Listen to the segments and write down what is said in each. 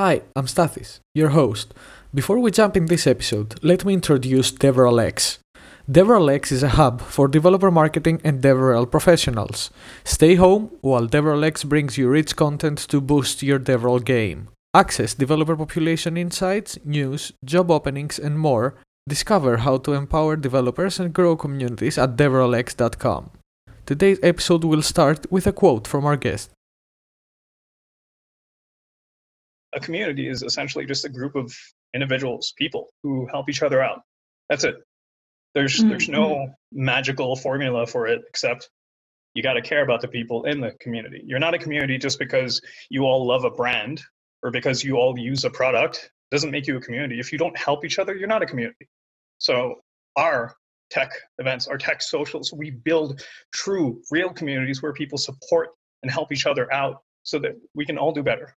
Hi, I'm Stathis, your host. Before we jump in this episode, let me introduce DevRel X. DevRel X is a hub for developer marketing and DevRel professionals. Stay home while DevRel X brings you rich content to boost your DevRel game. Access developer population insights, news, job openings, and more. Discover how to empower developers and grow communities at devrelx.com. Today's episode will start with a quote from our guest. A community is essentially just a group of individuals, people who help each other out. That's it. There's mm-hmm. there's no magical formula for it except you got to care about the people in the community. You're not a community just because you all love a brand or because you all use a product. It doesn't make you a community. If you don't help each other, you're not a community. So our tech events, our tech socials, we build true, real communities where people support and help each other out so that we can all do better.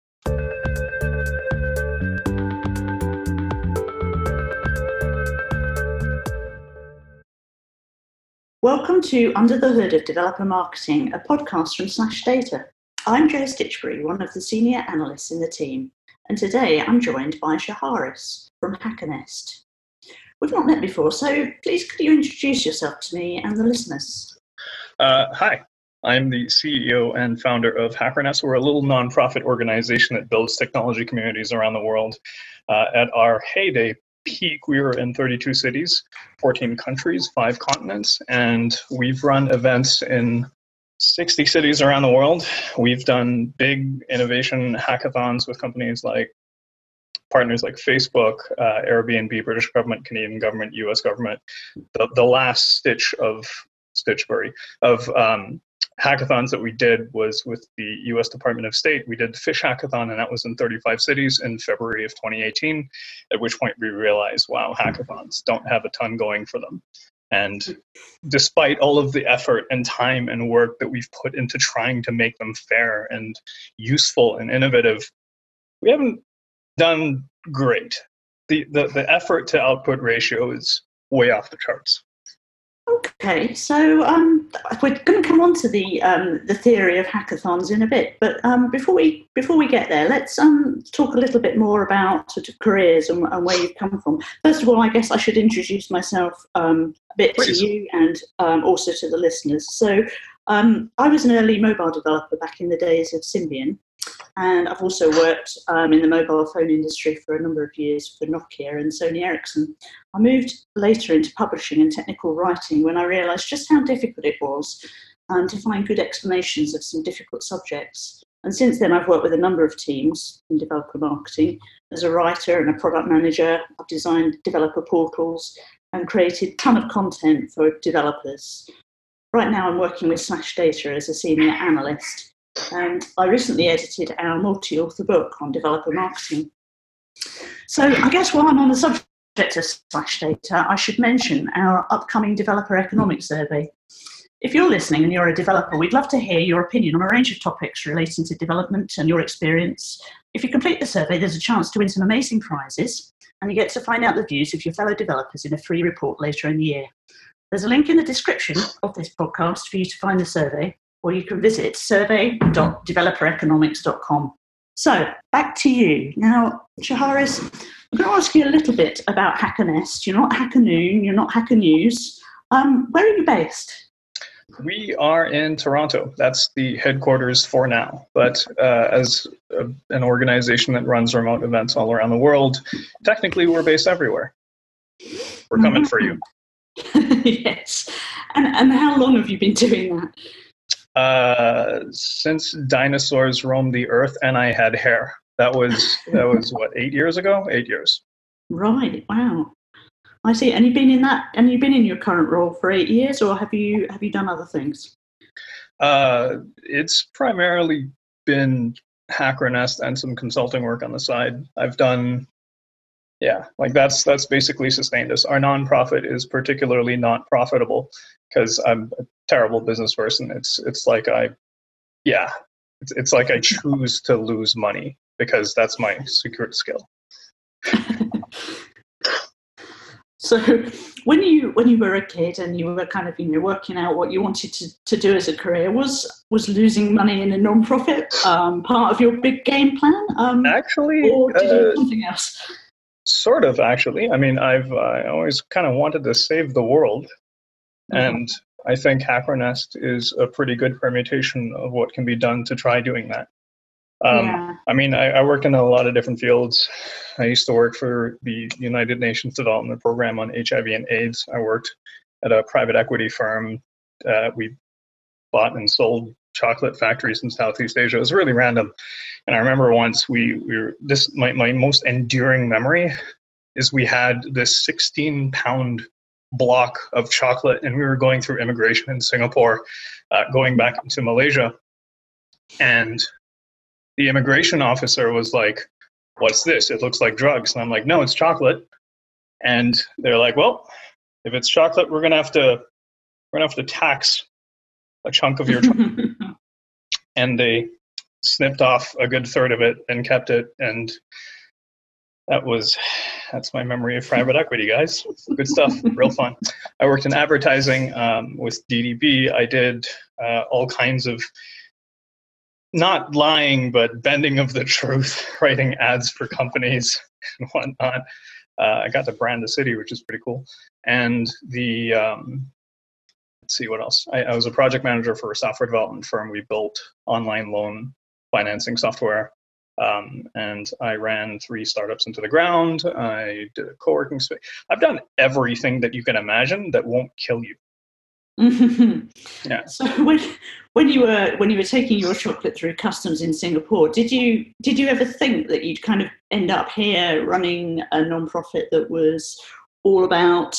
Welcome to Under the Hood of Developer Marketing, a podcast from Slash Data. I'm Jo Stitchbury, one of the senior analysts in the team, and today I'm joined by Shaharis from Hackernest. We've not met before, so please could you introduce yourself to me and the listeners? Uh, hi, I'm the CEO and founder of Hackernest. We're a little nonprofit organization that builds technology communities around the world. Uh, at our heyday, peak, we were in 32 cities, 14 countries, five continents, and we've run events in 60 cities around the world. We've done big innovation hackathons with companies like partners like Facebook, uh, Airbnb, British government, Canadian government, U.S. government. The, the last stitch of Stitchbury of um, hackathons that we did was with the US Department of State. We did the Fishackathon, and that was in 35 cities in February of 2018, at which point we realized, wow, hackathons don't have a ton going for them. And despite all of the effort and time and work that we've put into trying to make them fair and useful and innovative, we haven't done great. The, the, the effort to output ratio is way off the charts. Okay, so um, we're going to come on to the um, the theory of hackathons in a bit, but um, before we before we get there, let's um, talk a little bit more about sort of careers and, and, where you've come from. First of all, I guess I should introduce myself um, a bit Please. to you and um, also to the listeners. So, I was an early mobile developer back in the days of Symbian, and I've also worked um, in the mobile phone industry for a number of years for Nokia and Sony Ericsson. I moved later into publishing and technical writing when I realised just how difficult it was um, to find good explanations of some difficult subjects. And since then, I've worked with a number of teams in developer marketing. As a writer and a product manager, I've designed developer portals and created a ton of content for developers. Right now, I'm working with Slash Data as a senior analyst and I recently edited our multi author book on developer marketing. So, I guess while I'm on the subject of slash data, I should mention our upcoming developer economic survey. If you're listening and you're a developer, we'd love to hear your opinion on a range of topics relating to development and your experience. If you complete the survey, there's a chance to win some amazing prizes, and you get to find out the views of your fellow developers in a free report later in the year. There's a link in the description of this podcast for you to find the survey, or you can visit survey.developereconomics.com. So, back to you. Now, Shaharis, I'm going to ask you a little bit about Hackernest. You're not Hackernoon, you're not Hacker News. Um, where are you based? We are in Toronto. That's the headquarters for now. But uh, as a, an organization that runs remote events all around the world, technically we're based everywhere. We're coming for you. yes. And, and how long have you been doing that? Uh, since dinosaurs roamed the earth and I had hair. That was that was what eight years ago. Eight years. Right. Wow. I see. And you've been in that, and you've been in your current role for eight years, or have you have you done other things? Uh, it's primarily been Hackernest and some consulting work on the side. I've done, yeah, like that's that's basically sustained us. Our nonprofit is particularly not profitable because I'm a terrible business person. It's it's like I, yeah, it's it's like I choose to lose money because that's my secret skill. So when you when you were a kid and you were kind of you know working out what you wanted to, to do as a career, was was losing money in a non-profit um, part of your big game plan? Um, actually, or did you uh, something else? Sort of, actually. I mean, I've I always kind of wanted to save the world, mm-hmm. and I think HackerNest is a pretty good permutation of what can be done to try doing that. Um, yeah. I mean, I, I, worked in a lot of different fields. I used to work for the United Nations Development Program on HIV and AIDS. I worked at a private equity firm. Uh, we bought and sold chocolate factories in Southeast Asia. It was really random. And I remember once we, we were, this, my, my most enduring memory is we had this 16 pound block of chocolate and we were going through immigration in Singapore, uh, going back to Malaysia. And the immigration officer was like, What's this? It looks like drugs. And I'm like, No, it's chocolate. And they're like, Well, if it's chocolate, we're gonna have to we're gonna have to tax a chunk of your chocolate. and they snipped off a good third of it and kept it and that was that's my memory of private equity guys good stuff real fun i worked in advertising um, with ddb i did uh, all kinds of not lying, but bending of the truth, writing ads for companies and whatnot. Uh, I got to brand the city, which is pretty cool. And the um, let's see what else. I, I, was a project manager for a software development firm. We built online loan financing software, um, and I ran three startups into the ground. I did a co-working space. I've done everything that you can imagine that won't kill you. yeah. So when when you were when you were taking your chocolate through customs in Singapore, did you did you ever think that you'd kind of end up here running a non-profit that was all about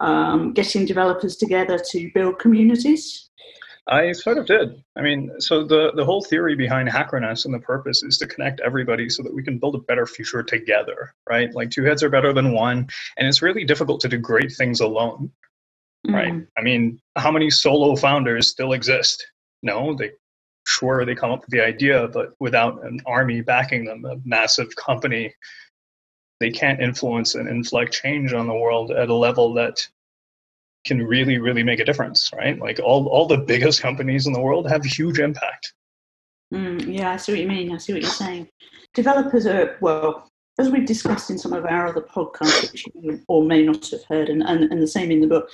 um, getting developers together to build communities? I sort of did. I mean, so the, the whole theory behind HackerNest and the purpose is to connect everybody so that we can build a better future together, right? Like two heads are better than one, and it's really difficult to do great things alone mm-hmm. right? I mean, how many solo founders still exist? No, they sure they come up with the idea, but without an army backing them, a massive company, they can't influence and inflect change on the world at a level that can really, really make a difference, right? Like all, all the biggest companies in the world have huge impact. Mm, yeah, I see what you mean. I see what you're saying. Developers are, well, as we've discussed in some of our other podcasts, which you or may not have heard, and, and, and the same in the book,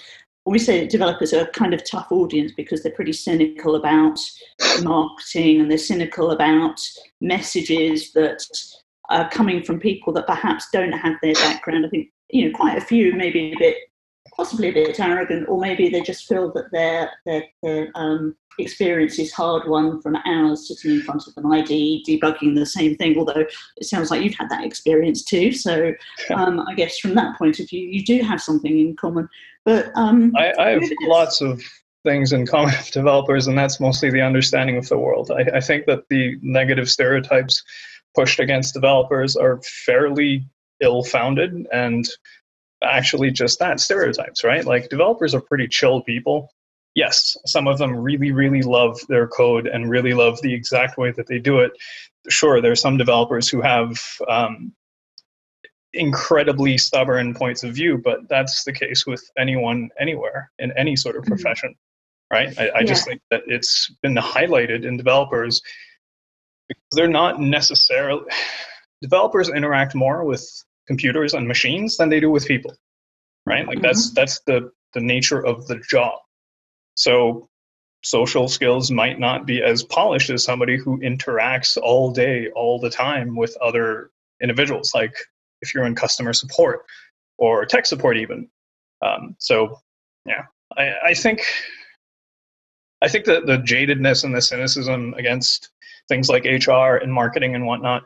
we say developers are a kind of tough audience because they're pretty cynical about marketing and they're cynical about messages that are coming from people that perhaps don't have their background. I think you know quite a few maybe a bit possibly a bit arrogant, or maybe they just feel that their their, their um, experience is hard won from hours sitting in front of an IDE debugging the same thing. Although it sounds like you've had that experience too, so um, I guess from that point of view, you do have something in common. But um, I, I have lots of things in common with developers, and that's mostly the understanding of the world. I, I think that the negative stereotypes pushed against developers are fairly ill-founded and actually just that stereotypes, right? Like developers are pretty chill people. Yes, some of them really, really love their code and really love the exact way that they do it. Sure, there are some developers who have um, incredibly stubborn points of view, but that's the case with anyone, anywhere, in any sort of mm-hmm. profession, mm-hmm. right? I, I yeah. just think that it's been highlighted in developers because they're not necessarily. Developers interact more with computers and machines than they do with people right like mm-hmm. that's that's the the nature of the job so social skills might not be as polished as somebody who interacts all day all the time with other individuals like if you're in customer support or tech support even um, so yeah I, I think i think that the jadedness and the cynicism against things like hr and marketing and whatnot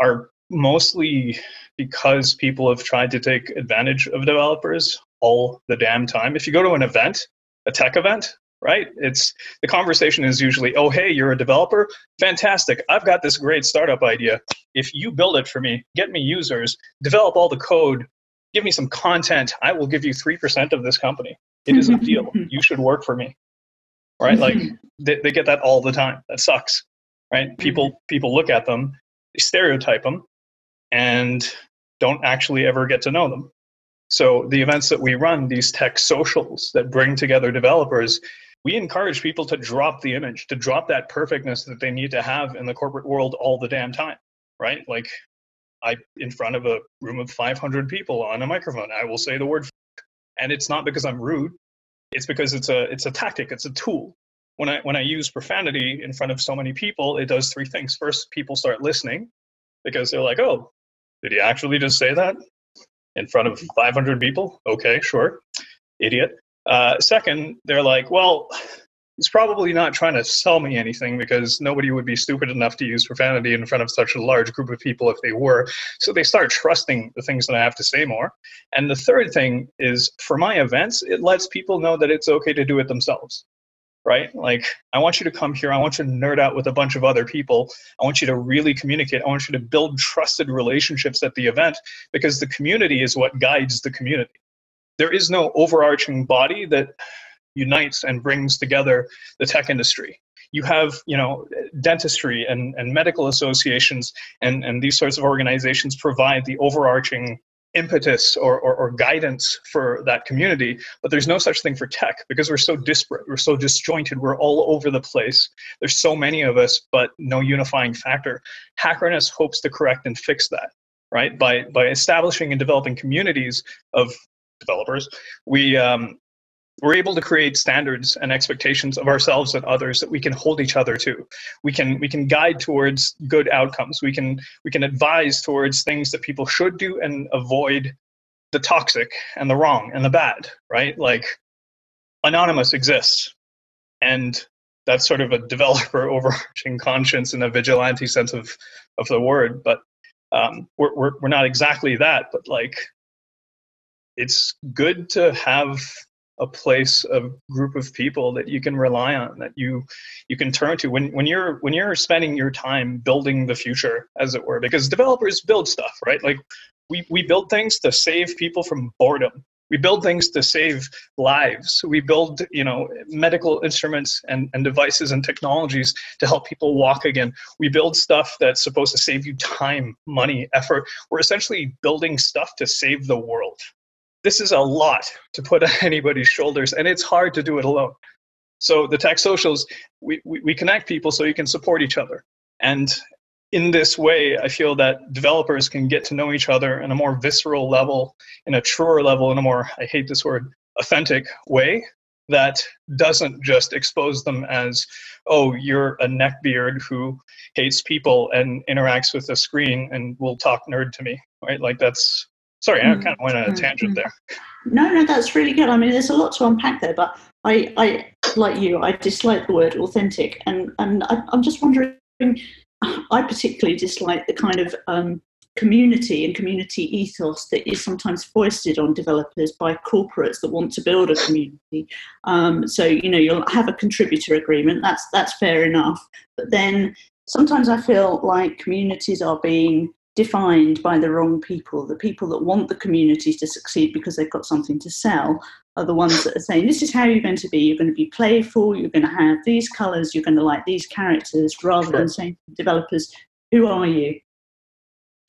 are mostly because people have tried to take advantage of developers all the damn time. If you go to an event, a tech event, right? It's the conversation is usually, "Oh, hey, you're a developer? Fantastic. I've got this great startup idea. If you build it for me, get me users, develop all the code, give me some content, I will give you 3% of this company. It is a deal. You should work for me." Right? Like they, they get that all the time. That sucks. Right? Mm-hmm. People people look at them, they stereotype them, and don't actually ever get to know them. So the events that we run, these tech socials that bring together developers, we encourage people to drop the image, to drop that perfectness that they need to have in the corporate world all the damn time, right? Like I in front of a room of 500 people on a microphone, I will say the word and it's not because I'm rude. It's because it's a it's a tactic, it's a tool. When I when I use profanity in front of so many people, it does three things. First, people start listening because they're like, "Oh, did he actually just say that in front of 500 people?" Okay, sure. Idiot. Uh, second, they're like, "Well, he's probably not trying to sell me anything because nobody would be stupid enough to use profanity in front of such a large group of people if they were. So they start trusting the things that I have to say more. And the third thing is for my events, it lets people know that it's okay to do it themselves. Right? Like, I want you to come here. I want you to nerd out with a bunch of other people. I want you to really communicate. I want you to build trusted relationships at the event because the community is what guides the community. There is no overarching body that unites and brings together the tech industry you have you know dentistry and, and medical associations and, and these sorts of organizations provide the overarching impetus or, or, or, guidance for that community but there's no such thing for tech because we're so disparate we're so disjointed we're all over the place. There's so many of us but no unifying factor. HackerNest hopes to correct and fix that right? By by establishing and developing communities of developers we um, we're able to create standards and expectations of ourselves and others that we can hold each other to. We can we can guide towards good outcomes. We can we can advise towards things that people should do and avoid the toxic and the wrong and the bad right? Like anonymous exists. And that's sort of a developer overarching conscience in a vigilante sense of of the word. But um, we're, we're, we're not exactly that. But like it's good to have a place a group of people that you can rely on that you you can turn to when when you're when you're spending your time building the future as it were because developers build stuff right? Like we we build things to save people from boredom. We build things to save lives. We build you know medical instruments and, and devices and technologies to help people walk again. We build stuff that's supposed to save you time money effort. We're essentially building stuff to save the world this is a lot to put on anybody's shoulders, and it's hard to do it alone. So the tech socials, we, we, we connect people so you can support each other. And in this way, I feel that developers can get to know each other in a more visceral level, in a truer level, in a more, I hate this word, authentic way that doesn't just expose them as, oh, you're a neckbeard who hates people and interacts with a screen and will talk nerd to me, right? Like that's Sorry, I mm. kind of went on a mm, tangent mm. there. No, no, that's really good. I mean, there's a lot to unpack there, but I, I like you, I dislike the word authentic, and and I, am just wondering. I particularly dislike the kind of um, community and community ethos that is sometimes foisted on developers by corporates that want to build a community. Um, so you know, you'll have a contributor agreement. That's that's fair enough, but then sometimes I feel like communities are being defined by the wrong people. The people that want the community to succeed because they've got something to sell are the ones that are saying, This is how you're going to be. You're going to be playful, you're going to have these colors, you're going to like these characters, rather than saying to developers, Who are you?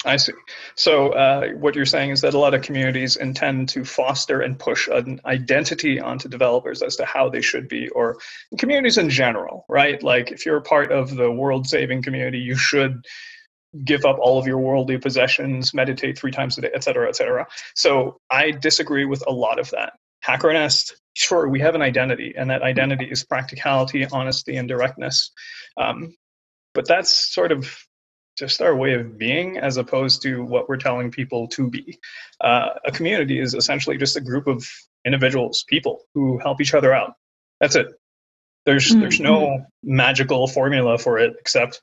I see. So, uh, what you're saying is that a lot of communities intend to foster and push an identity onto developers as to how they should be, or communities in general, right? Like, if you're a part of the world saving community, you should give up all of your worldly possessions, meditate three times a day, et cetera, et cetera. So I disagree with a lot of that. Hacker Nest, sure, we have an identity, and that identity is practicality, honesty, and directness. Um, but that's sort of just our way of being as opposed to what we're telling people to be. Uh, a community is essentially just a group of individuals, people who help each other out. That's it. There's mm-hmm. there's no magical formula for it except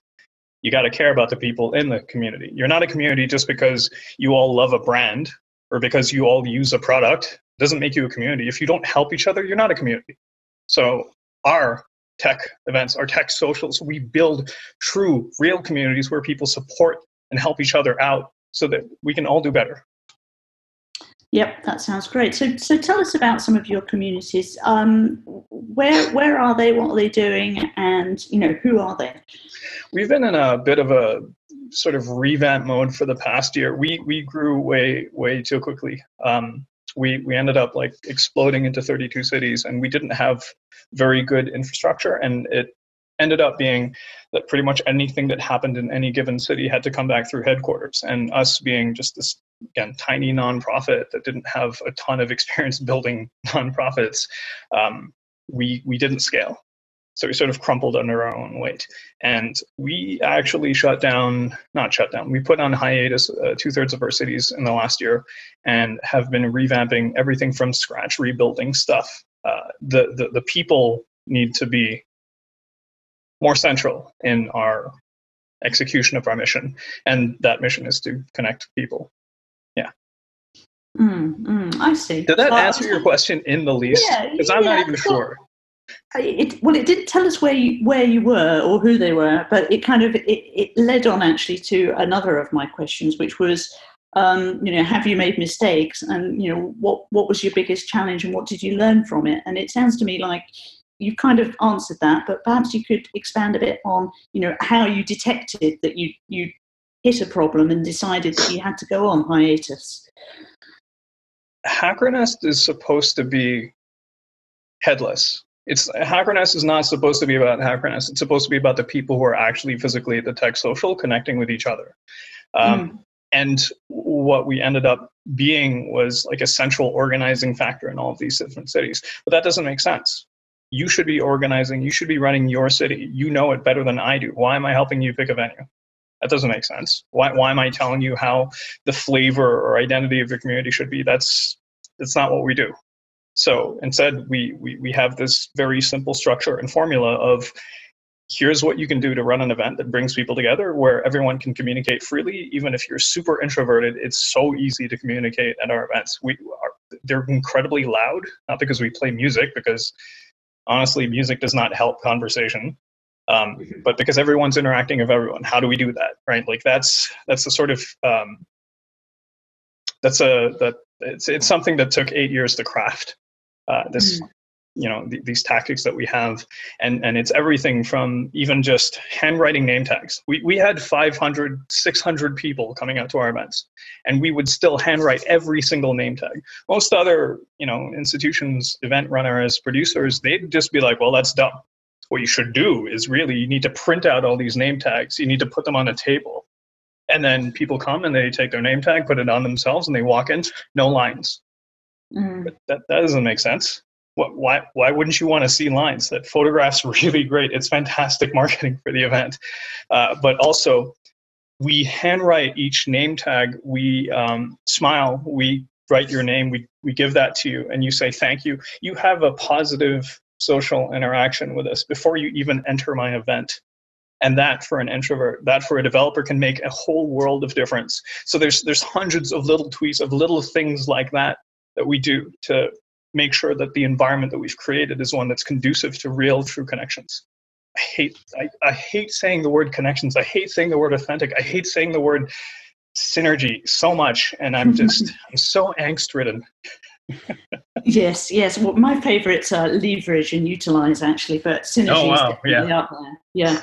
you got to care about the people in the community. You're not a community just because you all love a brand or because you all use a product. It doesn't make you a community. If you don't help each other, you're not a community. So our tech events, our tech socials, we build true, real communities where people support and help each other out so that we can all do better. Yep, that sounds great. So, so tell us about some of your communities. Um, where where are they? What are they doing? And you know, who are they? We've been in a bit of a sort of revamp mode for the past year. We we grew way way too quickly. Um, we we ended up like exploding into 32 cities, and we didn't have very good infrastructure, and it ended up being that pretty much anything that happened in any given city had to come back through headquarters. And us being just this again tiny nonprofit that didn't have a ton of experience building nonprofits, um, we we didn't scale. So we sort of crumpled under our own weight. And we actually shut down, not shut down, we put on hiatus uh, two thirds of our cities in the last year and have been revamping everything from scratch, rebuilding stuff. Uh, the, the, the people need to be more central in our execution of our mission. And that mission is to connect people. Mm, mm, I see. Did that answer your question in the least? Because yeah, I'm yeah, not even sure. It, well, it didn't tell us where you where you were or who they were, but it kind of it, it led on actually to another of my questions, which was, um, you know, have you made mistakes, and you know, what what was your biggest challenge, and what did you learn from it? And it sounds to me like you've kind of answered that, but perhaps you could expand a bit on, you know, how you detected that you you hit a problem and decided that you had to go on hiatus. HackerNest is supposed to be headless it's HackerNest is not supposed to be about HackerNest. It's supposed to be about the people who are actually physically at the tech social connecting with each other. Um, mm. And what we ended up being was like a central organizing factor in all of these different cities. But that doesn't make sense. You should be organizing, you should be running your city. You know it better than I do. Why am I helping you pick a venue? That doesn't make sense. Why, why am I telling you how the flavor or identity of your community should be? That's that's not what we do. So instead, we, we, we have this very simple structure and formula of here's what you can do to run an event that brings people together where everyone can communicate freely. Even if you're super introverted, it's so easy to communicate at our events. We are, they're incredibly loud, not because we play music, because honestly, music does not help conversation. Um, mm-hmm. but because everyone's interacting with everyone, how do we do that, right? Like that's that's the sort of um, that's a that it's it's something that took eight years to craft uh, this mm. you know th- these tactics that we have and and it's everything from even just handwriting name tags we, we had 500 600 people coming out to our events and we would still handwrite every single name tag most other you know institutions event runners producers they'd just be like well that's dumb what you should do is really you need to print out all these name tags you need to put them on a table and then people come and they take their name tag put it on themselves and they walk in no lines Mm. That, that doesn't make sense. What, why, why wouldn't you want to see lines? That photograph's really great. It's fantastic marketing for the event. Uh, but also, we handwrite each name tag. We um, smile. We write your name. We, we give that to you, and you say thank you. You have a positive social interaction with us before you even enter my event. And that for an introvert that for a developer can make a whole world of difference. So there's there's hundreds of little tweets of little things like that that we do to make sure that the environment that we've created is one that's conducive to real true connections. I hate I, I hate saying the word connections. I hate saying the word authentic. I hate saying the word synergy so much and i'm just i'm so angst ridden yes, yes. Well, my favourites are leverage and utilise actually, but synergy oh, wow. yeah. up there. Yeah.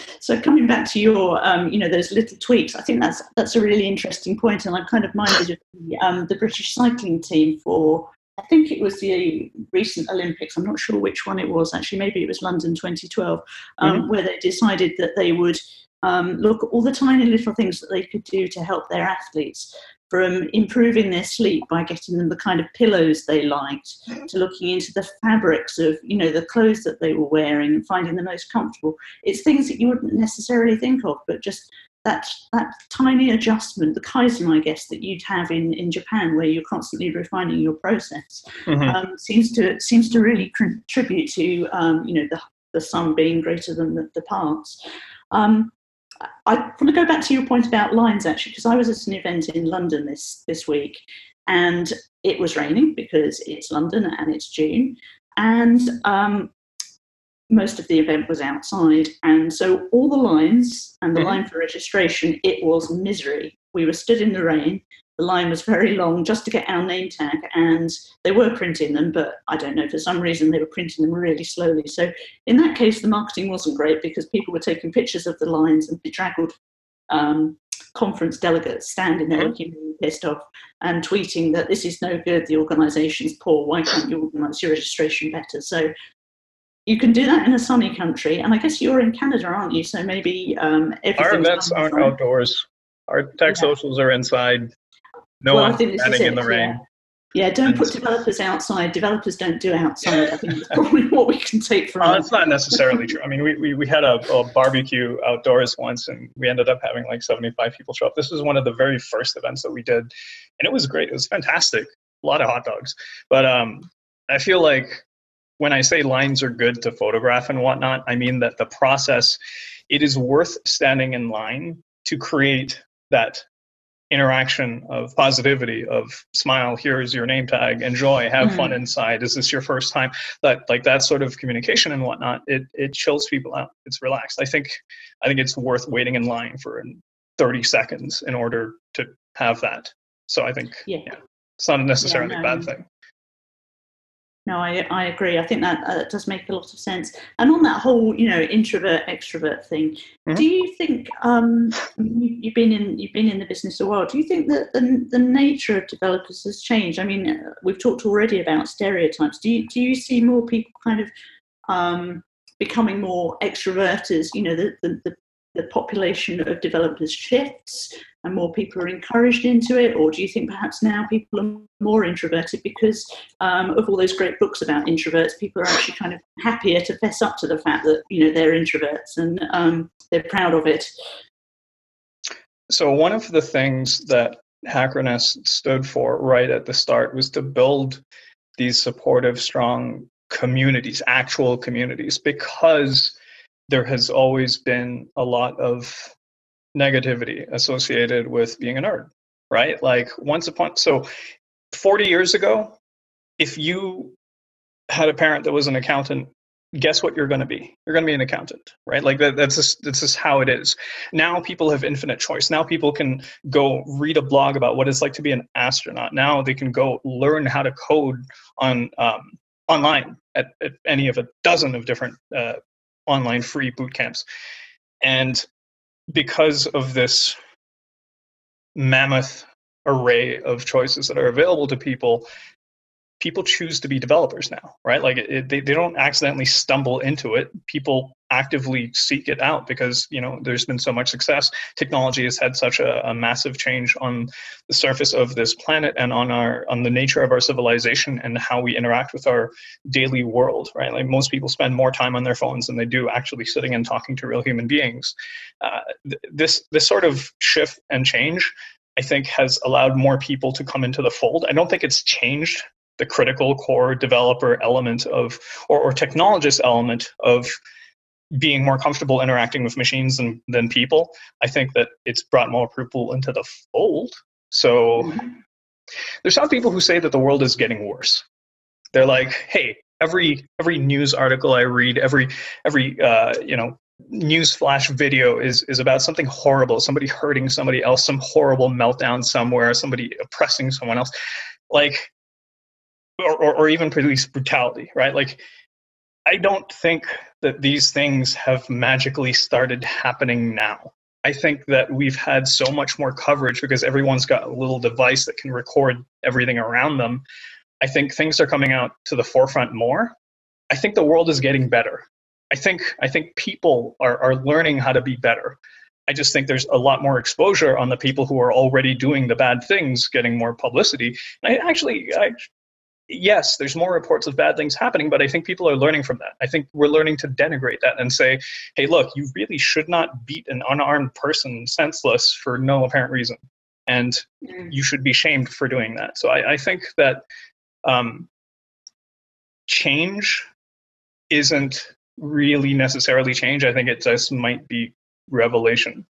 so coming back to your, um, you know, those little tweaks, I think that's that's a really interesting point, and I'm kind of minded of the, um, the British cycling team for. I think it was the recent Olympics. I'm not sure which one it was actually. Maybe it was London 2012, um, mm-hmm. where they decided that they would um, look at all the tiny little things that they could do to help their athletes from improving their sleep by getting them the kind of pillows they liked to looking into the fabrics of you know the clothes that they were wearing and finding the most comfortable it's things that you wouldn't necessarily think of but just that that tiny adjustment the kaizen i guess that you'd have in in japan where you're constantly refining your process mm-hmm. um, seems to seems to really contribute to um, you know the the sum being greater than the, the parts um, I want to go back to your point about lines actually, because I was at an event in London this this week, and it was raining because it's London and it's June, and um, most of the event was outside, and so all the lines and the mm-hmm. line for registration, it was misery. We were stood in the rain, the line was very long just to get our name tag, and they were printing them, but I don't know, for some reason they were printing them really slowly. So in that case, the marketing wasn't great because people were taking pictures of the lines and bedraggled um, conference delegates standing there mm-hmm. looking really pissed off and tweeting that this is no good, the organisation's poor, why can't you organise your registration better? So you can do that in a sunny country, and I guess you're in Canada, aren't you? So maybe um, our events aren't outdoors. Our tech yeah. socials are inside. No well, one standing in the rain. Yeah. Yeah, don't put developers outside. Developers don't do outside. I think that's probably what we can take from. Uh, it's not necessarily true. I mean, we, we, we had a, a, barbecue outdoors once, and we ended up having like seventy five people show up. This was one of the very first events that we did, and it was great. It was fantastic. A lot of hot dogs, but um, I feel like when I say lines are good to photograph and whatnot, I mean that the process. It is worth standing in line to create that interaction of positivity of smile here's your name tag enjoy have mm-hmm. fun inside. Is this your first time? That like that sort of communication and whatnot it it chills people out. It's relaxed. I think i think it's worth waiting in line for 30 seconds in order to have that. So i think yeah, yeah it's not necessarily yeah, no. a bad thing no, I, I agree. I think that uh, does make a lot of sense. And on that whole, you know, introvert extrovert thing, mm-hmm. do you think um, you, have been in you've been in the business a while? Do you think that the, the nature of developers has changed? I mean, uh, we've talked already about stereotypes. Do you do you see more people kind of um, becoming more extroverted? You know, the, the, the population of developers shifts and more people are encouraged into it? Or do you think perhaps now people are more introverted because um, of all those great books about introverts? People are actually kind of happier to fess up to the fact that you know they're introverts and um, they're proud of it. So one of the things that HackerNest stood for right at the start was to build these supportive, strong communities, actual communities, because there has always been a lot of negativity associated with being a nerd, right? Like once upon so 40 years ago, if you had a parent that was an accountant, guess what you're going to be? You're going to be an accountant, right? Like that, that's just that's just how it is. Now people have infinite choice. Now people can go read a blog about what it's like to be an astronaut. Now they can go learn how to code on um, online at, at, any of a dozen of different uh, online free boot camps. And because of this mammoth array of choices that are available to people, people choose to be developers now, right? Like it, they, they don't accidentally stumble into it. People actively seek it out because, you know, there's been so much success. Technology has had such a, a, massive change on the surface of this planet and on our, on the nature of our civilization and how we interact with our daily world, right? Like most people spend more time on their phones than they do actually sitting and talking to real human beings. Uh, th- this, this sort of shift and change I think has allowed more people to come into the fold. I don't think it's changed the critical core developer element of or, or technologist element of being more comfortable interacting with machines than, than people i think that it's brought more people into the fold so mm-hmm. there's some people who say that the world is getting worse they're like hey every every news article i read every every uh, you know news flash video is is about something horrible somebody hurting somebody else some horrible meltdown somewhere somebody oppressing someone else like or, or, or even police brutality, right? Like, I don't think that these things have magically started happening now. I think that we've had so much more coverage because everyone's got a little device that can record everything around them. I think things are coming out to the forefront more. I think the world is getting better. I think I think people are, are learning how to be better. I just think there's a lot more exposure on the people who are already doing the bad things, getting more publicity. And I actually, I yes, there's more reports of bad things happening, but I think people are learning from that. I think we're learning to denigrate that and say, hey, look, you really should not beat an unarmed person senseless for no apparent reason. And mm. you should be shamed for doing that. So I, I think that um, change isn't really necessarily change. I think it just might be revelation.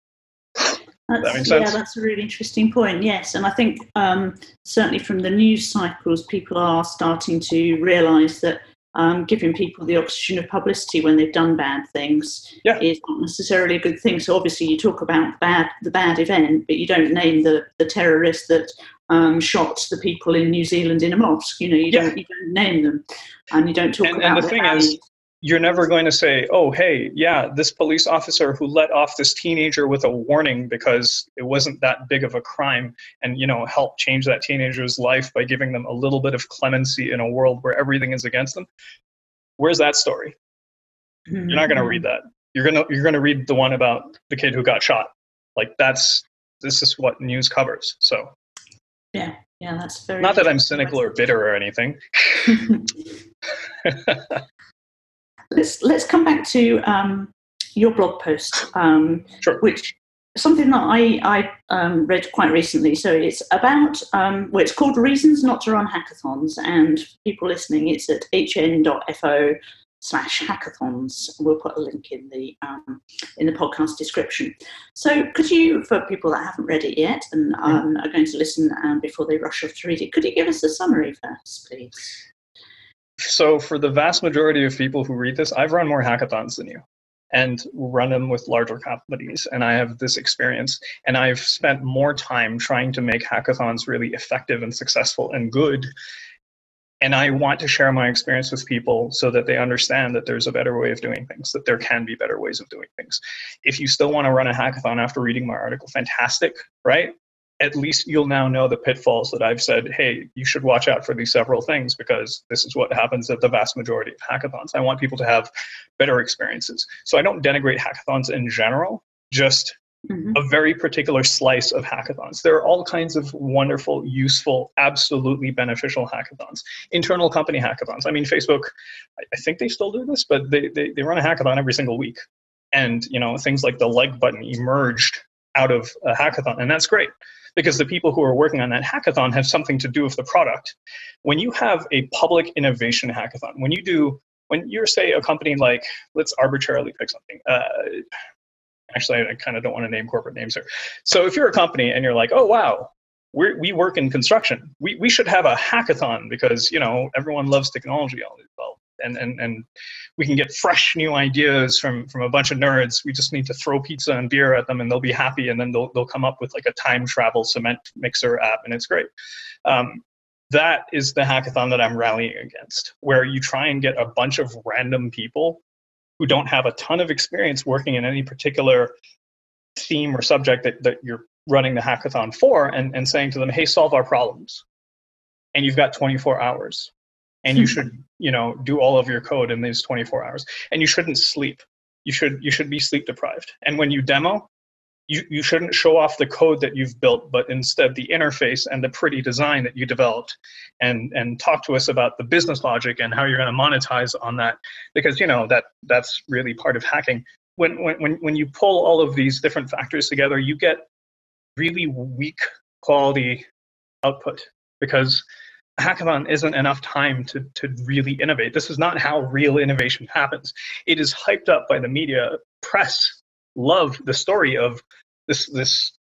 That's, that yeah, that's a really interesting point. Yes, and I think um, certainly from the news cycles, people are starting to realise that um, giving people the oxygen of publicity when they've done bad things yeah. is not necessarily a good thing. So obviously, you talk about bad the bad event, but you don't name the the terrorist that um, shot the people in New Zealand in a mosque. You know, you yeah. don't you don't name them, and you don't talk and, about and the, thing is you're never going to say, oh, hey, yeah, this police officer who let off this teenager with a warning because it wasn't that big of a crime and, you know, help change that teenager's life by giving them a little bit of clemency in a world where everything is against them. Where's that story? You're not going to read mm-hmm. that. You're going to you're going to read the one about the kid who got shot. Like that's this is what news covers. So Yeah. Yeah, that's very not that I'm cynical or bitter or anything. let's let's come back to um, your blog post, um, Sure. which something that I I um, read quite recently. So it's about um, well, it's called "Reasons Not to Run Hackathons," and people listening, it's at hn.fo slash hackathons. We'll put a link in the um, in the podcast description. So could you, for people that haven't read it yet and um, are going to listen um, before they rush off to read it, could you give us a summary first, please? So, for the vast majority of people who read this, I've run more hackathons than you and run them with larger companies. And I have this experience. And I've spent more time trying to make hackathons really effective and successful and good. And I want to share my experience with people so that they understand that there's a better way of doing things, that there can be better ways of doing things. If you still want to run a hackathon after reading my article, fantastic, right? At least you'll now know the pitfalls that I've said, hey, you should watch out for these several things because this is what happens at the vast majority of hackathons. I want people to have better experiences. So I don't denigrate hackathons in general, just Mhm. a very particular slice of hackathons. There are all kinds of wonderful, useful, absolutely beneficial hackathons. Internal company hackathons. I mean, Facebook, I, I think they still do this, but they, they, they run a hackathon every single week. And, you know, things like the like button emerged out of a hackathon, and that's great because the people who are working on that hackathon have something to do with the product. When you have a public innovation hackathon, when you do, when you're, say, a company like, let's arbitrarily pick something. Uh, actually, I kind of don't want to name corporate names here. So if you're a company and you're like, oh, wow, we're, we work in construction, we, we should have a hackathon because, you know, everyone loves technology. Well, and, and, and we can get fresh new ideas from, from a bunch of nerds. We just need to throw pizza and beer at them and they'll be happy. And then they'll, they'll come up with like a time travel cement mixer app and it's great. Um, that is the hackathon that I'm rallying against, where you try and get a bunch of random people who don't have a ton of experience working in any particular theme or subject that, that you're running the hackathon for and, and saying to them, hey, solve our problems. And you've got 24 hours and you should you know do all of your code in these 24 hours. And you shouldn't sleep. You should you should be sleep deprived. And when you demo you, you shouldn't show off the code that you've built but instead the interface and the pretty design that you developed and and talk to us about the business logic and how you're going to monetize on that. Because you know that that's really part of hacking. When when when, you pull all of these different factors together you get really weak quality output. Because hackathon isn't enough time to, to really innovate. This is not how real innovation happens. It is hyped up by the media. Press love the story of this this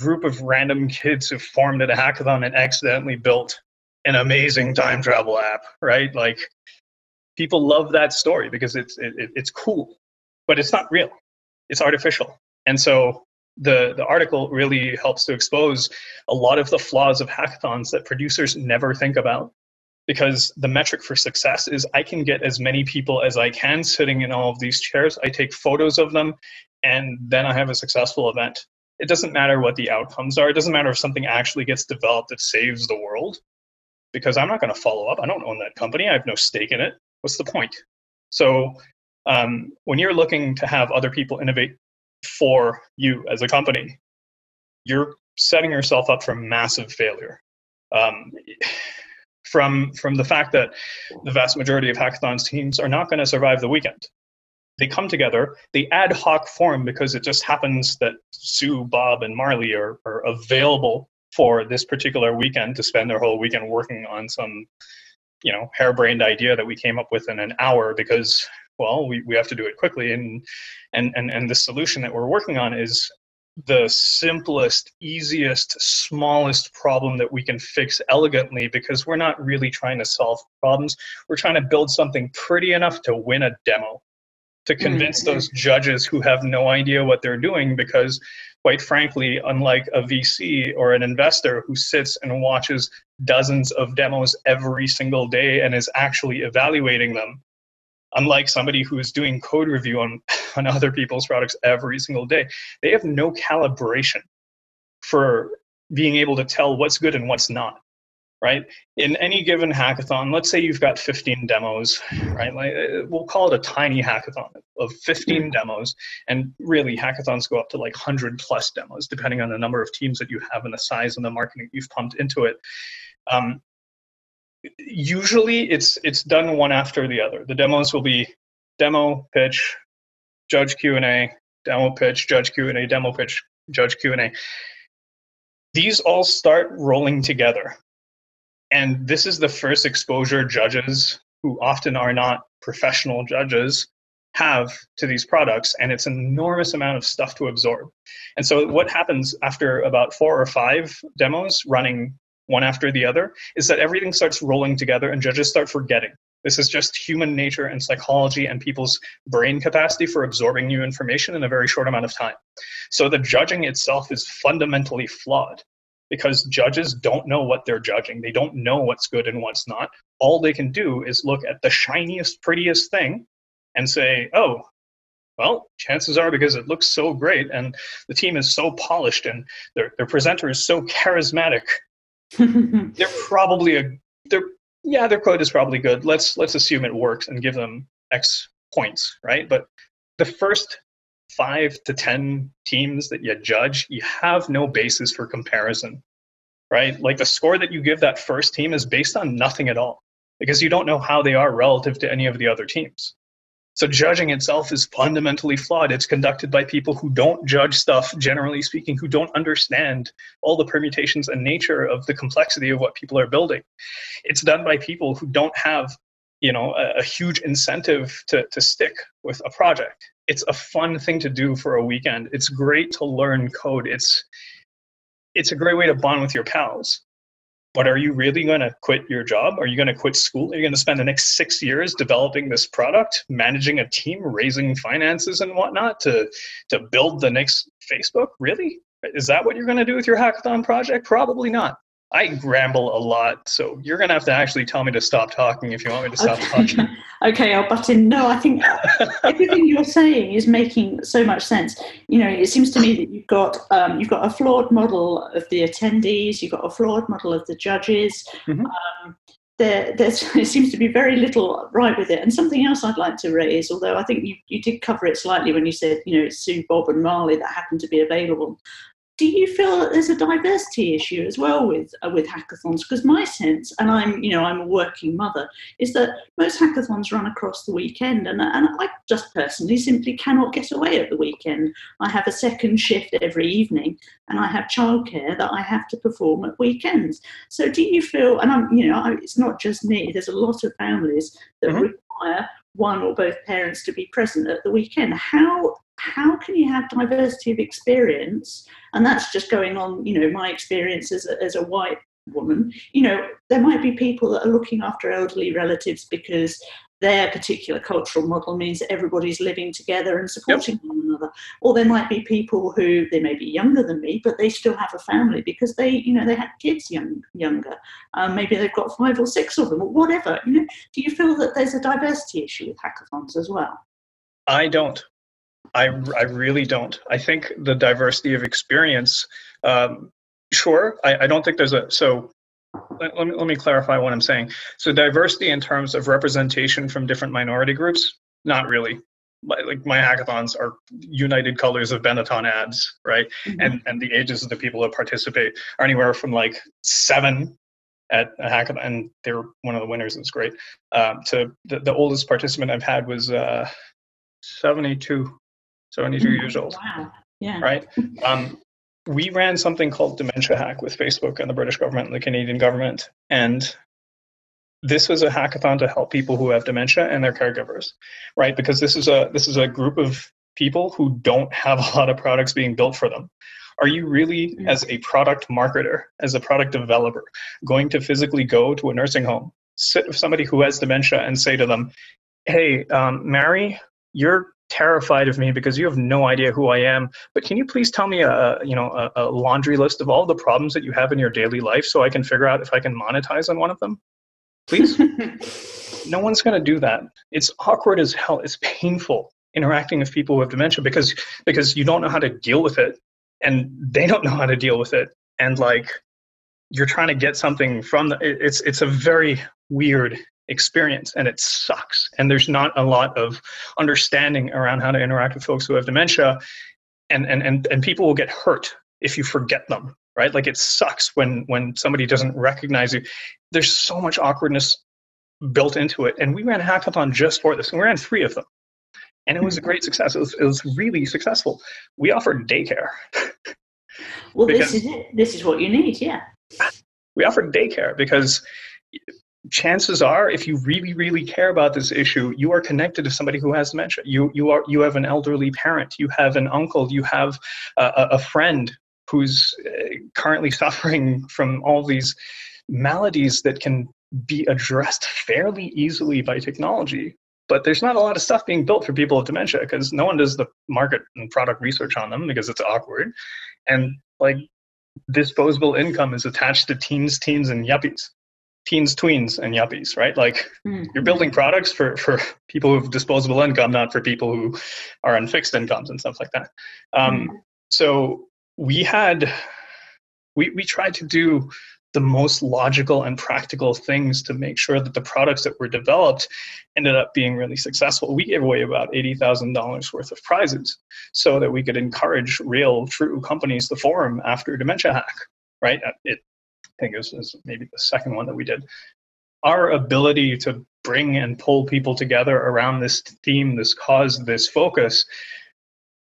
group of random kids who formed at a hackathon and accidentally built an amazing time travel app, right? Like people love that story because it's it, it's cool, but it's not real. It's artificial. And so the, the article really helps to expose a lot of the flaws of hackathons that producers never think about because the metric for success is I can get as many people as I can sitting in all of these chairs. I take photos of them, and then I have a successful event. It doesn't matter what the outcomes are. It doesn't matter if something actually gets developed that saves the world, because I'm not going to follow up. I don't own that company. I have no stake in it. What's the point? So um, when you're looking to have other people innovate for you as a company, you're setting yourself up for massive failure. Um, from from the fact that the vast majority of hackathons teams are not going to survive the weekend. They come together, they ad hoc form because it just happens that Sue, Bob, and Marley are, are available for this particular weekend to spend their whole weekend working on some, you know, harebrained idea that we came up with in an hour because well, we, we have to do it quickly and and and and the solution that we're working on is the simplest, easiest, smallest problem that we can fix elegantly because we're not really trying to solve problems. We're trying to build something pretty enough to win a demo, to convince Mhm. those judges who have no idea what they're doing because, quite frankly, unlike a VC or an investor who sits and watches dozens of demos every single day and is actually evaluating them, unlike somebody who is doing code review on, on other people's products every single day, they have no calibration for being able to tell what's good and what's not right? In any given hackathon let's say you've got 15 demos right? Like uh, we'll call it a tiny hackathon of 15 mm-hmm. demos and really hackathons go up to like 100 plus demos depending on the number of teams that you have and the size and the marketing you've pumped into it. Um, usually it's it's done one after the other. The demos will be demo pitch judge q&a demo pitch judge q&a demo pitch judge q&a these all start rolling together. And this is the first exposure judges who often are not professional judges have to these products and it's an enormous amount of stuff to absorb. And so what happens after about four or five demos running one after the other is that everything starts rolling together and judges start forgetting this is just human nature and psychology and people's brain capacity for absorbing new information in a very short amount of time so the judging itself is fundamentally flawed because judges don't know what they're judging. They don't know what's good and what's not. All they can do is look at the shiniest, prettiest thing and say, oh, well, chances are because it looks so great and the team is so polished and their, their presenter is so charismatic, they're probably a, they're, yeah, their code is probably good. Let's, let's assume it works and give them X points, right? But the first five to 10 teams that you judge, you have no basis for comparison, right? Like the score that you give that first team is based on nothing at all because you don't know how they are relative to any of the other teams. So judging itself is fundamentally flawed. It's conducted by people who don't judge stuff, generally speaking, who don't understand all the permutations and nature of the complexity of what people are building. It's done by people who don't have you know a, a, huge incentive to, to stick with a project it's a fun thing to do for a weekend it's great to learn code it's it's a great way to bond with your pals but are you really going to quit your job? Are you going to quit school? Are you going to spend the next six years developing this product managing a team raising finances and whatnot to to build the next facebook? Really? Is that what you're going to do with your hackathon project? Probably not I ramble a lot, so you're going to have to actually tell me to stop talking if you want me to stop okay. talking. okay, I'll butt in. No, I think everything you're saying is making so much sense. You know, it seems to me that you've got um, you've got a flawed model of the attendees, you've got a flawed model of the judges. Mm-hmm. Um, there, there's, it seems to be very little right with it. And something else I'd like to raise, although I think you, you did cover it slightly when you said, you know, it's Sue, Bob, and Marley that happen to be available do you feel that there's a diversity issue as well with uh, with hackathons? Because my sense, and I'm you know I'm a working mother, is that most hackathons run across the weekend, and and I just personally simply cannot get away at the weekend. I have a second shift every evening, and I have childcare that I have to perform at weekends. So do you feel? And I'm you know I, it's not just me. There's a lot of families that mm-hmm. require one or both parents to be present at the weekend. How how can you have diversity of experience? And that's just going on, you know, my experience as a, as a white woman. You know, there might be people that are looking after elderly relatives because their particular cultural model means that everybody's living together and supporting yep. one another. Or there might be people who they may be younger than me, but they still have a family because they, you know, they had kids young, younger. Um, maybe they've got five or six of them, or whatever. You know, do you feel that there's a diversity issue with hackathons as well? I don't. I, I really don't. I think the diversity of experience, um, sure, I, I don't think there's a, so let, let, me, let me clarify what I'm saying. So diversity in terms of representation from different minority groups, not really. Like my hackathons are united colors of Benetton ads, right? Mm-hmm. And and the ages of the people that participate are anywhere from like seven at a hackathon, and they were one of the winners. It was great. Um, to the, the oldest participant I've had was uh, 72 72 mm, years old. Wow. Yeah. Right. Um, we ran something called Dementia Hack with Facebook and the British government and the Canadian government. And this was a hackathon to help people who have dementia and their caregivers, right? Because this is a this is a group of people who don't have a lot of products being built for them. Are you really, as a product marketer, as a product developer, going to physically go to a nursing home, sit with somebody who has dementia, and say to them, "Hey, um, Mary, you're terrified of me because you have no idea who I am. But can you please tell me a you know a, a, laundry list of all the problems that you have in your daily life so I can figure out if I can monetize on one of them, please? no one's going to do that. It's awkward as hell. It's painful interacting with people with dementia because because you don't know how to deal with it and they don't know how to deal with it and like you're trying to get something from the it's it's a very weird experience and it sucks and there's not a lot of understanding around how to interact with folks who have dementia and and and, and people will get hurt if you forget them right like it sucks when when somebody doesn't recognize you there's so much awkwardness built into it and we ran a hackathon just for this and we ran three of them and it was a great success. It was, it was really successful. We offered daycare. well, this is it. This is what you need, yeah. We offered daycare because chances are, if you really, really care about this issue, you are connected to somebody who has dementia. You, you are, you have an elderly parent. You have an uncle. You have a, a friend who's uh, currently suffering from all these maladies that can be addressed fairly easily by technology but there's not a lot of stuff being built for people with dementia because no one does the market and product research on them because it's awkward and like disposable income is attached to teens teens and yuppies teens tweens and yuppies right like mm-hmm. you're building products for for people with disposable income not for people who are on fixed incomes and stuff like that um, mm-hmm. so we had we we tried to do the most logical and practical things to make sure that the products that were developed ended up being really successful. We gave away about $80,000 worth of prizes so that we could encourage real, true companies to form after Dementia Hack, right? It, think is, was maybe the second one that we did. Our ability to bring and pull people together around this theme, this cause, this focus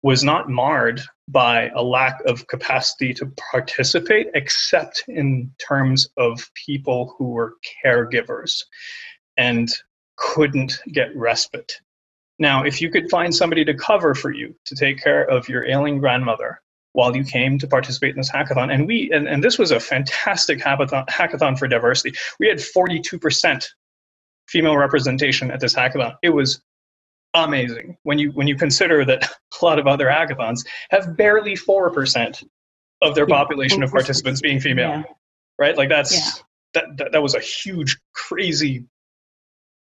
was not marred by a lack of capacity to participate, except in terms of people who were caregivers and couldn't get respite. Now, if you could find somebody to cover for you to take care of your ailing grandmother while you came to participate in this hackathon, and we and, and this was a fantastic hackathon, hackathon for diversity. We had 42% female representation at this hackathon. It was amazing when you when you consider that a lot of other hackathons have barely four percent of their population of participants being female. Yeah. Right? Like that's yeah. that, that that was a huge, crazy,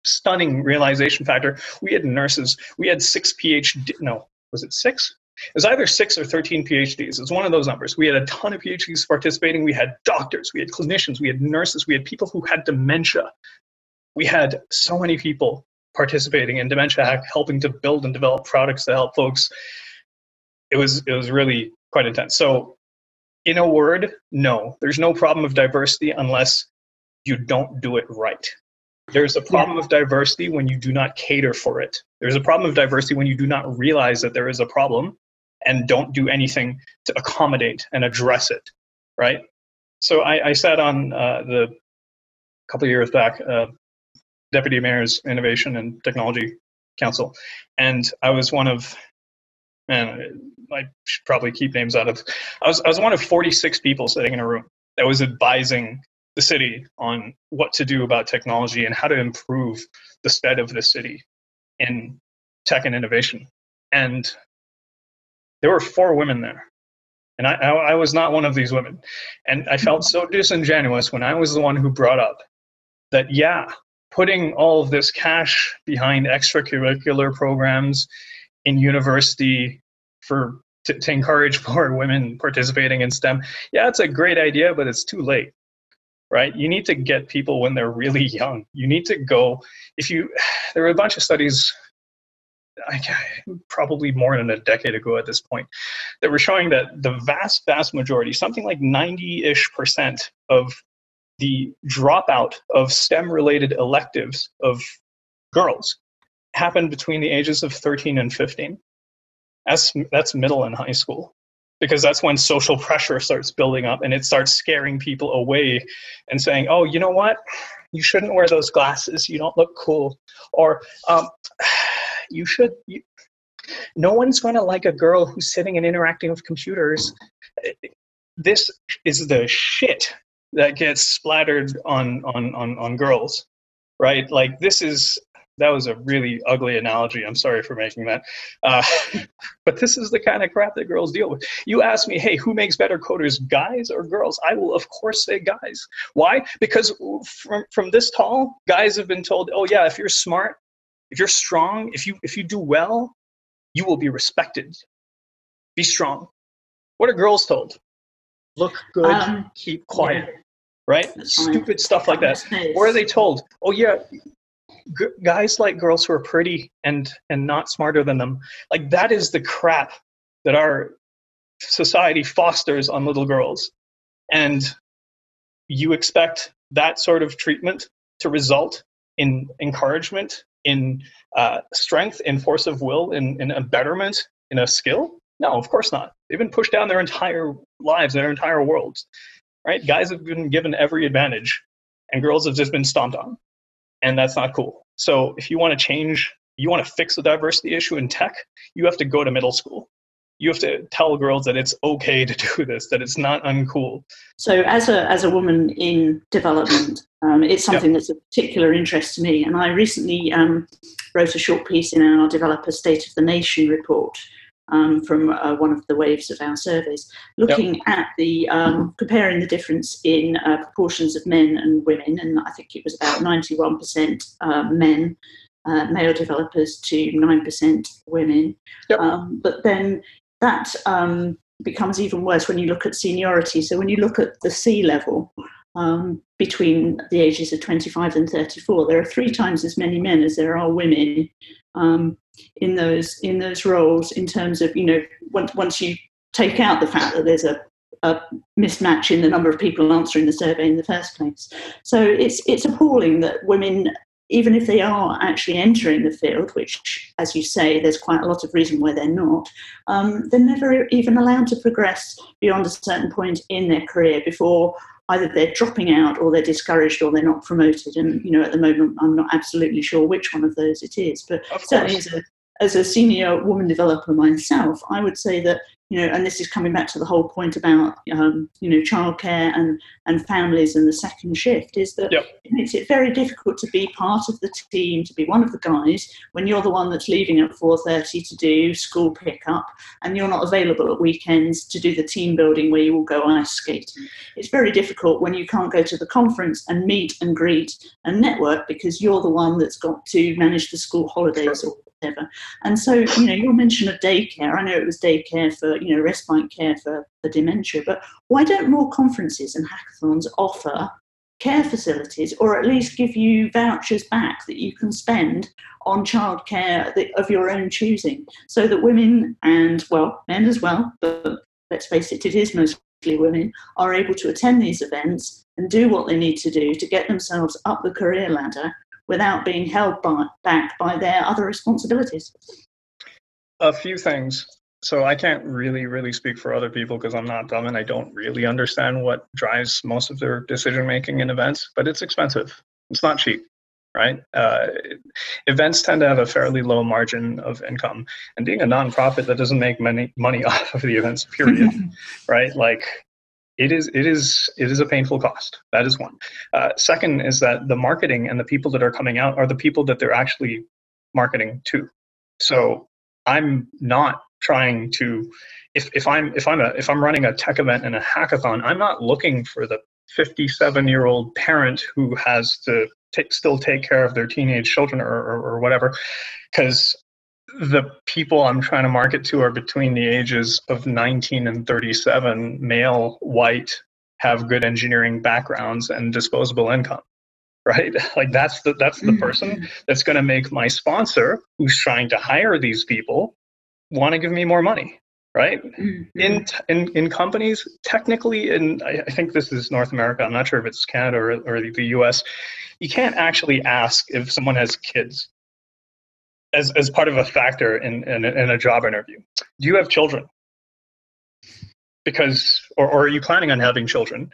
stunning realization factor. We had nurses. We had six PhD. No, was it six? It was either six or 13 PhDs. It's one of those numbers. We had a ton of PhDs participating. We had doctors, we had clinicians, we had nurses, we had people who had dementia. We had so many people participating in Dementia Hack, helping to build and develop products to help folks. It was it was really quite intense. So, in a word, no, there's no problem of diversity unless you don't do it right. There's a problem yeah. of diversity when you do not cater for it. There's a problem of diversity when you do not realize that there is a problem and don't do anything to accommodate and address it, right? So I, I sat on uh, the a couple years back uh, deputy mayor's innovation and technology council, and I was one of, man, I should probably keep names out of. I was I was one of 46 people sitting in a room that was advising the city on what to do about technology and how to improve the stead of the city in tech and innovation. And there were four women there. And I, I, I, was not one of these women. And I felt so disingenuous when I was the one who brought up that, yeah, putting all of this cash behind extracurricular programs in university for to, to encourage more women participating in STEM, yeah, it's a great idea, but it's too late right? You need to get people when they're really young. You need to go, if you, there were a bunch of studies, probably more than a decade ago at this point, that were showing that the vast, vast majority, something like 90 ish percent of the dropout of STEM related electives of girls happened between the ages of 13 and 15. That's, that's middle and high school because that's when social pressure starts building up and it starts scaring people away and saying, oh, you know what? You shouldn't wear those glasses. You don't look cool. Or um, you should. You, no one's going to like a girl who's sitting and interacting with computers. This is the shit that gets splattered on on on, on girls right like this is that was a really ugly analogy. I'm sorry for making that. Uh, but this is the kind of crap that girls deal with. You ask me, hey, who makes better coders, guys or girls? I will, of course, say guys. Why? Because from, from this tall, guys have been told, oh, yeah, if you're smart, if you're strong, if you, if you do well, you will be respected. Be strong. What are girls told? Look good, um, keep quiet. Yeah. Right? Stupid stuff like that. Or are they told, oh, yeah, g- guys like girls who are pretty and and not smarter than them like that is the crap that our society fosters on little girls and you expect that sort of treatment to result in encouragement in uh, strength in force of will in, in a betterment in a skill no of course not they've been pushed down their entire lives their entire worlds right guys have been given every advantage and girls have just been stomped on and that's not cool. So if you want to change, you want to fix the diversity issue in tech, you have to go to middle school. You have to tell girls that it's okay to do this, that it's not uncool. So, as a as a woman in development, um, it's something yep. that's a particular interest to me. And I recently um, wrote a short piece in our Developer State of the Nation report, um, from uh, one of the waves of our surveys, looking yep. at the um, comparing the difference in uh, proportions of men and women, and I think it was about 91% uh, men, uh, male developers, to 9% women. Yep. Um, but then that um, becomes even worse when you look at seniority. So when you look at the C level, um, between the ages of 25 and 34. There are three times as many men as there are women um, in those in those roles. In terms of you know, once once you take out the fact that there's a, a mismatch in the number of people answering the survey in the first place. So it's it's appalling that women even if they are actually entering the field, which, as you say, there's quite a lot of reason why they're not, um, they're never even allowed to progress beyond a certain point in their career before either they're dropping out or they're discouraged or they're not promoted. And you know, at the moment, I'm not absolutely sure which one of those it is. But certainly, as a as a senior woman developer myself, I would say that you know, and this is coming back to the whole point about um, you know childcare and and families and the second shift is that yep. it makes it very difficult to be part of the team, to be one of the guys when you're the one that's leaving at four thirty to do school pickup, and you're not available at weekends to do the team building where you will go ice skating. It's very difficult when you can't go to the conference and meet and greet and network because you're the one that's got to manage the school holidays or whatever. And so, you know, your mention of daycare, I know it was daycare for, you know, respite care for, for dementia, but why don't more conferences and hackathons offer care facilities or at least give you vouchers back that you can spend on childcare of your own choosing so that women and, well, men as well, but let's face it, it is mostly women, are able to attend these events and do what they need to do to get themselves up the career ladder without being held by, back by their other responsibilities? A few things. So I can't really, really speak for other people because I'm not dumb and I don't really understand what drives most of their decision making in events. But it's expensive. It's not cheap, right? Uh, events tend to have a fairly low margin of income, and being a nonprofit that doesn't make many money off of the events, period, right? Like it is it is it is a painful cost. That is one. Uh, second is that the marketing and the people that are coming out are the people that they're actually marketing to. So i'm not trying to if, if i'm if i'm a if i'm running a tech event and a hackathon i'm not looking for the 57 year old parent who has to t- still take care of their teenage children or, or, or whatever because the people I'm trying to market to are between the ages of 19 and 37, male, white, have good engineering backgrounds and disposable income. Right? Like that's the that's the person mm-hmm. that's going to make my sponsor who's trying to hire these people want to give me more money. Right? Mm-hmm. In, in in companies, technically, and I, I think this is North America. I'm not sure if it's Canada or, or the U.S. You can't actually ask if someone has kids as, as part of a factor in, in, in a job interview. Do you have children? Because, or, or are you planning on having children?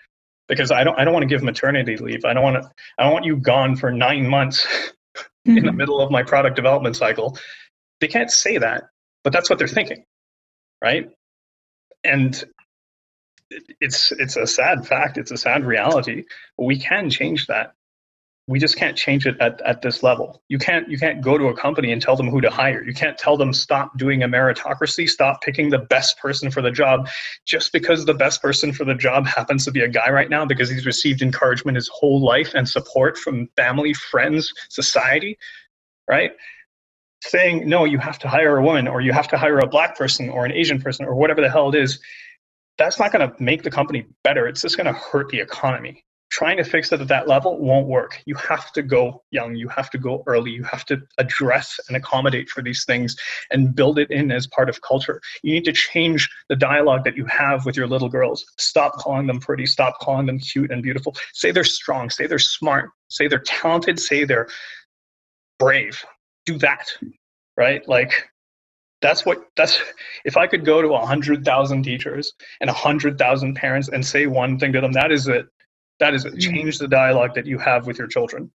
Because I don't, I don't want to give maternity leave. I don't want to, I don't want you gone for nine months mm-hmm. in the mm-hmm. middle of my product development cycle. They can't say that, but that's what they're thinking, right? And it's it's a sad fact. It's a sad reality. We can change that we just can't change it at, at this level. You can't you can't go to a company and tell them who to hire. You can't tell them stop doing a meritocracy, stop picking the best person for the job just because the best person for the job happens to be a guy right now because he's received encouragement his whole life and support from family, friends, society, right? Saying no, you have to hire a woman or you have to hire a black person or an Asian person or whatever the hell it is, that's not going to make the company better. It's just going to hurt the economy trying to fix it at that level won't work. You have to go young, you have to go early, you have to address and accommodate for these things and build it in as part of culture. You need to change the dialogue that you have with your little girls. Stop calling them pretty, stop calling them cute and beautiful. Say they're strong, say they're smart, say they're talented, say they're brave. Do that, right? Like, that's what that's if i could go to a 100000 teachers and a 100000 parents and say one thing to them that is it that is, change the dialogue that you have with your children,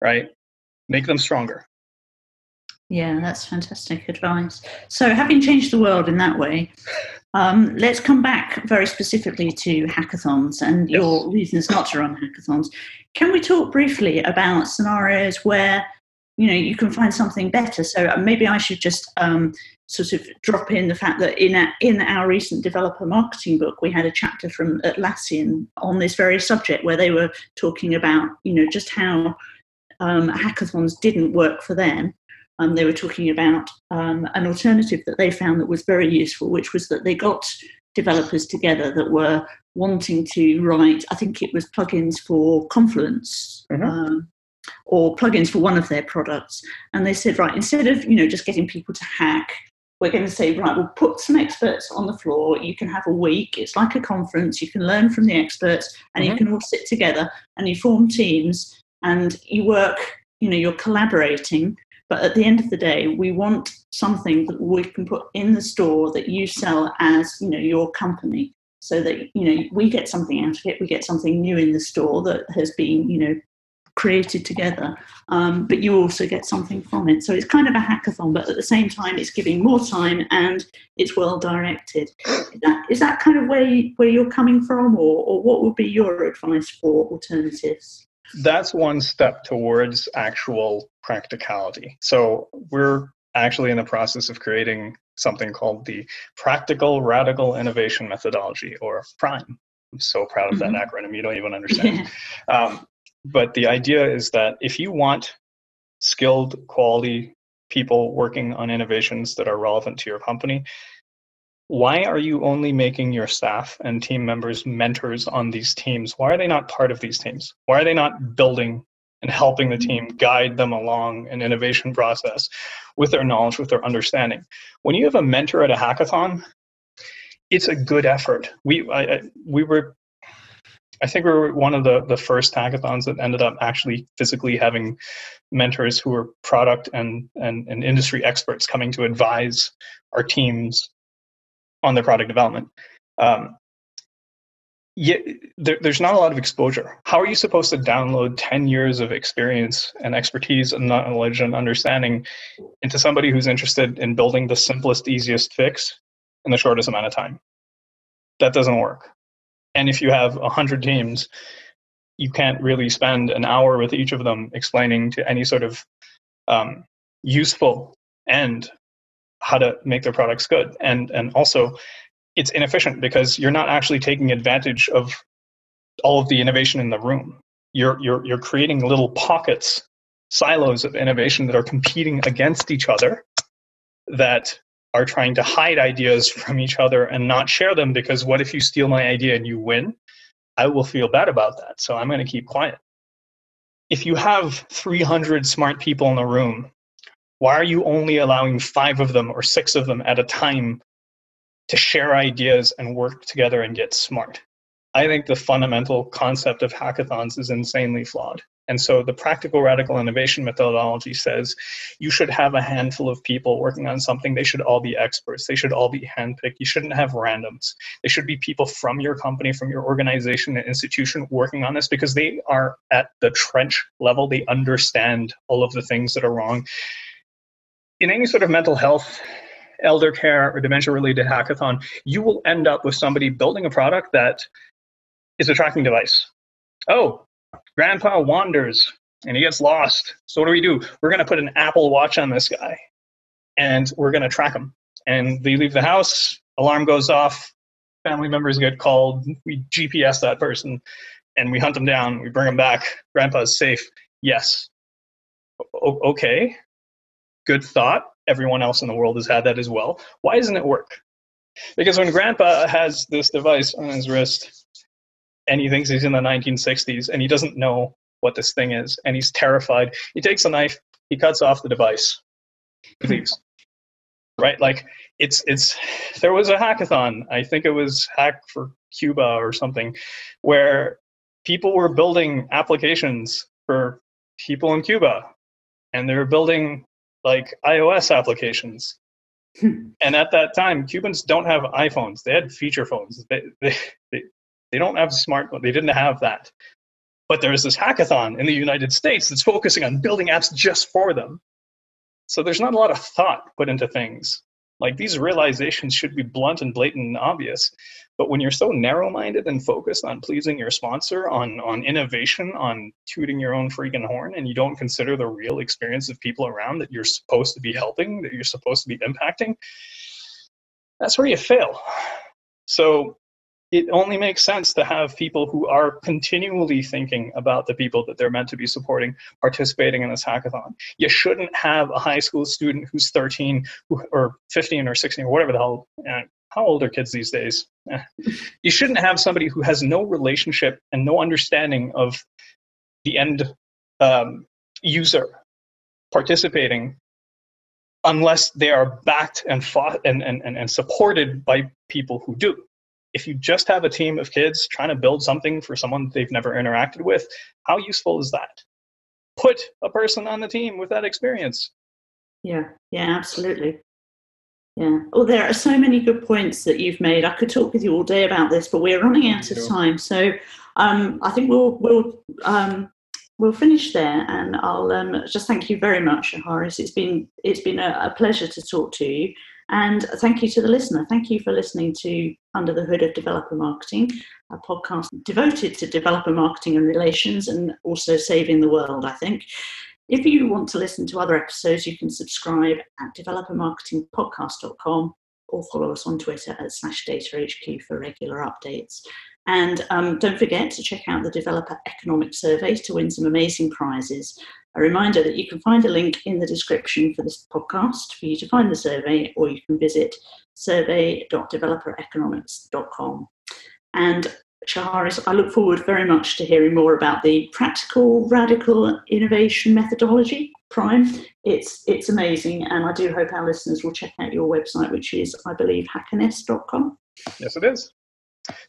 right? Make them stronger. Yeah, that's fantastic advice. So, having changed the world in that way, um, let's come back very specifically to hackathons and yes. your reasons not to run hackathons. Can we talk briefly about scenarios where you know you can find something better? So uh, maybe I should just um, sort of drop in the fact that in, a, in our recent developer marketing book, we had a chapter from Atlassian on this very subject where they were talking about, you know, just how um, hackathons didn't work for them. Um, they were talking about um, an alternative that they found that was very useful, which was that they got developers together that were wanting to write, I think it was plugins for Confluence. Mm-hmm. Or plugins for one of their products and they said right instead of you know just getting people to hack we're going to say, right, we'll put some experts on the floor. You can have a week. It's like a conference. You can learn from the experts and mm-hmm. you can all sit together and you form teams and you work, you know, you're collaborating. But at the end of the day, we want something that we can put in the store that you sell as, you know, your company so that, you know, we get something out of it. We get something new in the store that has been, you know, created together, um, but you also get something from it. So it's kind of a hackathon, but at the same time, it's giving more time and it's well directed. Is that, is that kind of where, you, where you're coming from, or, or what would be your advice for alternatives? That's one step towards actual practicality. So we're actually in the process of creating something called the Practical Radical Innovation Methodology, or PRIME. I'm so proud of that mm-hmm. acronym, you don't even understand. Yeah. Um, but the idea is that if you want skilled quality people working on innovations that are relevant to your company why are you only making your staff and team members mentors on these teams? Why are they not part of these teams? Why are they not building and helping the team mm-hmm. guide them along an innovation process with their knowledge with their understanding? When you have a mentor at a hackathon it's a good effort. We I, we were I think we were one of the, the first hackathons that ended up actually physically having mentors who were product and, and, and industry experts coming to advise our teams on their product development. Um, yet there, there's not a lot of exposure. How are you supposed to download 10 years of experience and expertise and knowledge and understanding into somebody who's interested in building the simplest, easiest fix in the shortest amount of time? That doesn't work. And if you have 100 teams, you can't really spend an hour with each of them explaining to any sort of um, useful end how to make their products good. And, and also, it's inefficient because you're not actually taking advantage of all of the innovation in the room. You're, you're, you're creating little pockets, silos of innovation that are competing against each other that are trying to hide ideas from each other and not share them because what if you steal my idea and you win? I will feel bad about that. So I'm going to keep quiet. If you have 300 smart people in a room, why are you only allowing five of them or six of them at a time to share ideas and work together and get smart? I think the fundamental concept of hackathons is insanely flawed. And so the practical radical innovation methodology says you should have a handful of people working on something. They should all be experts. They should all be handpicked. You shouldn't have randoms. They should be people from your company, from your organization and institution working on this because they are at the trench level. They understand all of the things that are wrong. In any sort of mental health elder care or dementia related hackathon, you will end up with somebody building a product that is a tracking device. Oh, Grandpa wanders and he gets lost. So what do we do? We're going to put an Apple Watch on this guy, and we're going to track him. And they leave the house. Alarm goes off. Family members get called. We GPS that person, and we hunt them down. We bring them back. Grandpa's safe. Yes. O- okay. Good thought. Everyone else in the world has had that as well. Why doesn't it work? Because when Grandpa has this device on his wrist, and he thinks he's in the 1960s, and he doesn't know what this thing is, and he's terrified. He takes a knife, he cuts off the device, he leaves. Right? Like it's it's there was a hackathon, I think it was Hack for Cuba or something, where people were building applications for people in Cuba, and they were building like iOS applications. Hmm. and at that time, Cubans don't have iPhones; they had feature phones. They they they, don't have smartphones. They didn't have that. But there's this hackathon in the United States that's focusing on building apps just for them. So there's not a lot of thought put into things. Like these realizations should be blunt and blatant and obvious. But when you're so narrow minded and focused on pleasing your sponsor, on, on innovation, on tooting your own freaking horn, and you don't consider the real experience of people around that you're supposed to be helping, that you're supposed to be impacting, that's where you fail. So it only makes sense to have people who are continually thinking about the people that they're meant to be supporting participating in this hackathon. You shouldn't have a high school student who's 13 or 15 or 16 or whatever the hell. Uh, how old are kids these days? Eh. You shouldn't have somebody who has no relationship and no understanding of the end um, user participating unless they are backed and fought and, and, and, and supported by people who do if you just have a team of kids trying to build something for someone they've never interacted with, how useful is that? Put a person on the team with that experience. Yeah, yeah, absolutely. Yeah. Well, there are so many good points that you've made. I could talk with you all day about this, but we're running out of time. So um, I think we'll we'll um, we'll finish there, and I'll um, just thank you very much, Horace. It's been it's been a, a pleasure to talk to you. And thank you to the listener. Thank you for listening to Under the Hood of Developer Marketing, a podcast devoted to developer marketing and relations and also saving the world, I think. If you want to listen to other episodes, you can subscribe at developermarketingpodcast.com or follow us on Twitter at SlashDataHQ for regular updates. And um, don't forget to check out the Developer Economic Survey to win some amazing prizes. A reminder that you can find a link in the description for this podcast for you to find the survey, or you can visit survey.developereconomics.com. And Shaharris, I look forward very much to hearing more about the practical radical innovation methodology, Prime. It's it's amazing, and I do hope our listeners will check out your website, which is, I believe, hackernest.com. Yes, it is.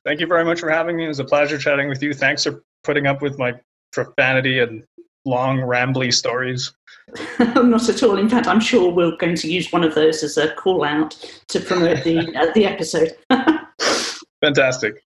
Thank you very much for having me. It was a pleasure chatting with you. Thanks for putting up with my profanity and long, rambly stories? Not at all. In fact, I'm sure we're going to use one of those as a call out to promote the uh, the episode. Fantastic.